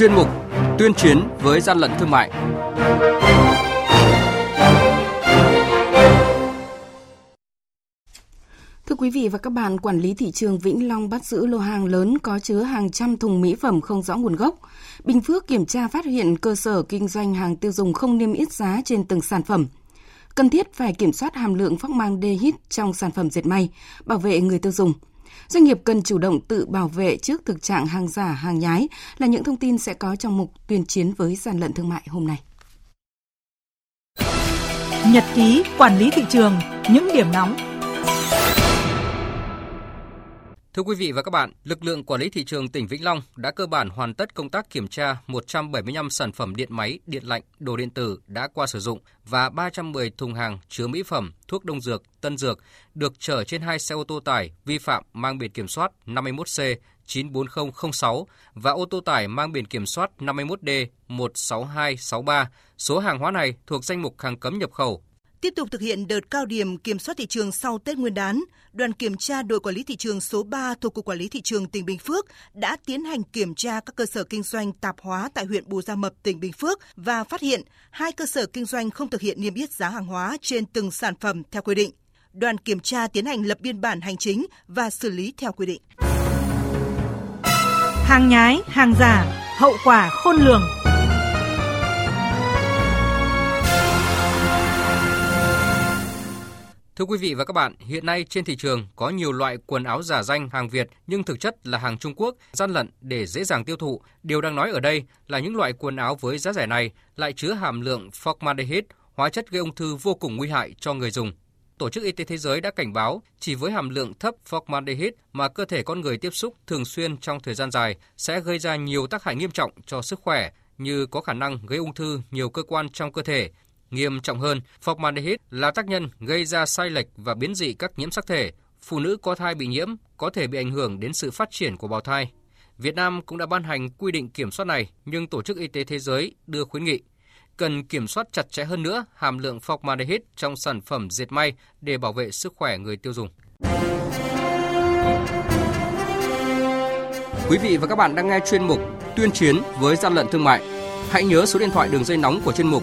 chuyên mục Tuyên chiến với gian lận thương mại. Thưa quý vị và các bạn, quản lý thị trường Vĩnh Long bắt giữ lô hàng lớn có chứa hàng trăm thùng mỹ phẩm không rõ nguồn gốc. Bình Phước kiểm tra phát hiện cơ sở kinh doanh hàng tiêu dùng không niêm yết giá trên từng sản phẩm. Cần thiết phải kiểm soát hàm lượng phóc mang formaldehyde trong sản phẩm dệt may, bảo vệ người tiêu dùng. Doanh nghiệp cần chủ động tự bảo vệ trước thực trạng hàng giả, hàng nhái là những thông tin sẽ có trong mục tuyên chiến với gian lận thương mại hôm nay. Nhật ký quản lý thị trường, những điểm nóng Thưa quý vị và các bạn, lực lượng quản lý thị trường tỉnh Vĩnh Long đã cơ bản hoàn tất công tác kiểm tra 175 sản phẩm điện máy, điện lạnh, đồ điện tử đã qua sử dụng và 310 thùng hàng chứa mỹ phẩm, thuốc đông dược, tân dược được chở trên hai xe ô tô tải vi phạm mang biển kiểm soát 51C 94006 và ô tô tải mang biển kiểm soát 51D 16263. Số hàng hóa này thuộc danh mục hàng cấm nhập khẩu Tiếp tục thực hiện đợt cao điểm kiểm soát thị trường sau Tết Nguyên đán, đoàn kiểm tra đội quản lý thị trường số 3 thuộc Cục Quản lý Thị trường tỉnh Bình Phước đã tiến hành kiểm tra các cơ sở kinh doanh tạp hóa tại huyện Bù Gia Mập, tỉnh Bình Phước và phát hiện hai cơ sở kinh doanh không thực hiện niêm yết giá hàng hóa trên từng sản phẩm theo quy định. Đoàn kiểm tra tiến hành lập biên bản hành chính và xử lý theo quy định. Hàng nhái, hàng giả, hậu quả khôn lường. Thưa quý vị và các bạn, hiện nay trên thị trường có nhiều loại quần áo giả danh hàng Việt nhưng thực chất là hàng Trung Quốc, gian lận để dễ dàng tiêu thụ. Điều đang nói ở đây là những loại quần áo với giá rẻ này lại chứa hàm lượng formaldehyde, hóa chất gây ung thư vô cùng nguy hại cho người dùng. Tổ chức Y tế Thế giới đã cảnh báo chỉ với hàm lượng thấp formaldehyde mà cơ thể con người tiếp xúc thường xuyên trong thời gian dài sẽ gây ra nhiều tác hại nghiêm trọng cho sức khỏe như có khả năng gây ung thư nhiều cơ quan trong cơ thể, Nghiêm trọng hơn, formaldehyde là tác nhân gây ra sai lệch và biến dị các nhiễm sắc thể. Phụ nữ có thai bị nhiễm có thể bị ảnh hưởng đến sự phát triển của bào thai. Việt Nam cũng đã ban hành quy định kiểm soát này, nhưng Tổ chức Y tế Thế giới đưa khuyến nghị cần kiểm soát chặt chẽ hơn nữa hàm lượng formaldehyde trong sản phẩm dệt may để bảo vệ sức khỏe người tiêu dùng. Quý vị và các bạn đang nghe chuyên mục Tuyên chiến với gian lận thương mại. Hãy nhớ số điện thoại đường dây nóng của chuyên mục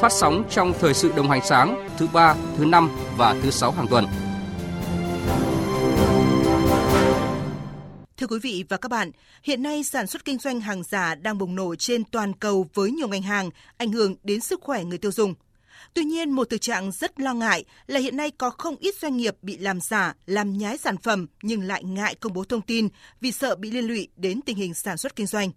phát sóng trong thời sự đồng hành sáng thứ ba, thứ năm và thứ sáu hàng tuần. Thưa quý vị và các bạn, hiện nay sản xuất kinh doanh hàng giả đang bùng nổ trên toàn cầu với nhiều ngành hàng, ảnh hưởng đến sức khỏe người tiêu dùng. Tuy nhiên, một thực trạng rất lo ngại là hiện nay có không ít doanh nghiệp bị làm giả, làm nhái sản phẩm nhưng lại ngại công bố thông tin vì sợ bị liên lụy đến tình hình sản xuất kinh doanh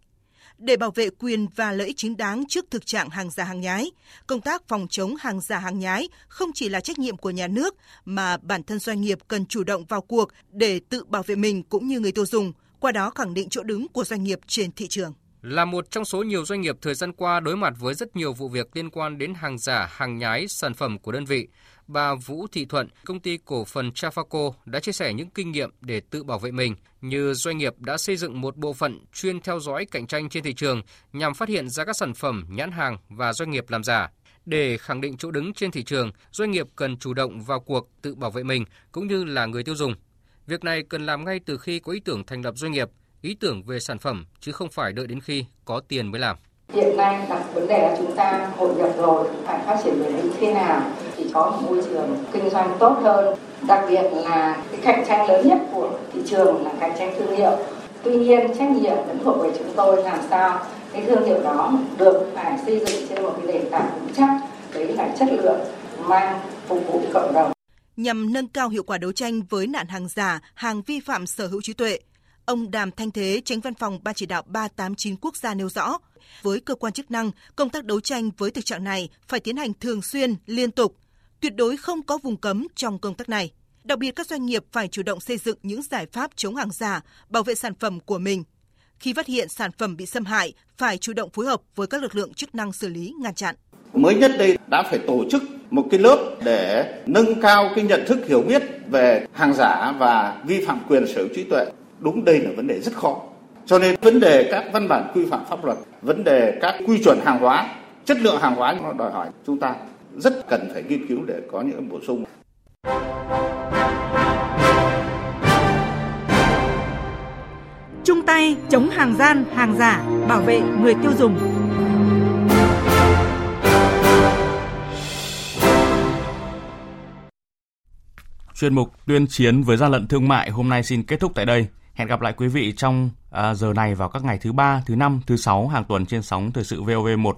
để bảo vệ quyền và lợi ích chính đáng trước thực trạng hàng giả hàng nhái. Công tác phòng chống hàng giả hàng nhái không chỉ là trách nhiệm của nhà nước mà bản thân doanh nghiệp cần chủ động vào cuộc để tự bảo vệ mình cũng như người tiêu dùng, qua đó khẳng định chỗ đứng của doanh nghiệp trên thị trường. Là một trong số nhiều doanh nghiệp thời gian qua đối mặt với rất nhiều vụ việc liên quan đến hàng giả, hàng nhái, sản phẩm của đơn vị, bà Vũ Thị Thuận, công ty cổ phần Trafaco đã chia sẻ những kinh nghiệm để tự bảo vệ mình, như doanh nghiệp đã xây dựng một bộ phận chuyên theo dõi cạnh tranh trên thị trường nhằm phát hiện ra các sản phẩm, nhãn hàng và doanh nghiệp làm giả. Để khẳng định chỗ đứng trên thị trường, doanh nghiệp cần chủ động vào cuộc tự bảo vệ mình cũng như là người tiêu dùng. Việc này cần làm ngay từ khi có ý tưởng thành lập doanh nghiệp, ý tưởng về sản phẩm chứ không phải đợi đến khi có tiền mới làm. Hiện nay đặt vấn đề là chúng ta hội nhập rồi, phải phát triển bền vững thế nào thì có một môi trường kinh doanh tốt hơn. Đặc biệt là cái cạnh tranh lớn nhất của thị trường là cạnh tranh thương hiệu. Tuy nhiên trách nhiệm vẫn thuộc về chúng tôi làm sao cái thương hiệu đó được phải xây dựng trên một cái nền tảng vững chắc, đấy là chất lượng mang phục vụ cộng đồng. Nhằm nâng cao hiệu quả đấu tranh với nạn hàng giả, hàng vi phạm sở hữu trí tuệ, ông Đàm Thanh Thế, tránh văn phòng Ban chỉ đạo 389 quốc gia nêu rõ, với cơ quan chức năng, công tác đấu tranh với thực trạng này phải tiến hành thường xuyên, liên tục, tuyệt đối không có vùng cấm trong công tác này. Đặc biệt các doanh nghiệp phải chủ động xây dựng những giải pháp chống hàng giả, bảo vệ sản phẩm của mình. Khi phát hiện sản phẩm bị xâm hại, phải chủ động phối hợp với các lực lượng chức năng xử lý, ngăn chặn. Mới nhất đây đã phải tổ chức một cái lớp để nâng cao cái nhận thức hiểu biết về hàng giả và vi phạm quyền sở hữu trí tuệ. Đúng đây là vấn đề rất khó. Cho nên vấn đề các văn bản quy phạm pháp luật, vấn đề các quy chuẩn hàng hóa, chất lượng hàng hóa nó đòi hỏi chúng ta rất cần phải nghiên cứu để có những bổ sung. Chung tay chống hàng gian, hàng giả, bảo vệ người tiêu dùng. Chuyên mục tuyên chiến với gian lận thương mại hôm nay xin kết thúc tại đây. Hẹn gặp lại quý vị trong à, giờ này vào các ngày thứ ba, thứ năm, thứ sáu hàng tuần trên sóng thời sự VOV1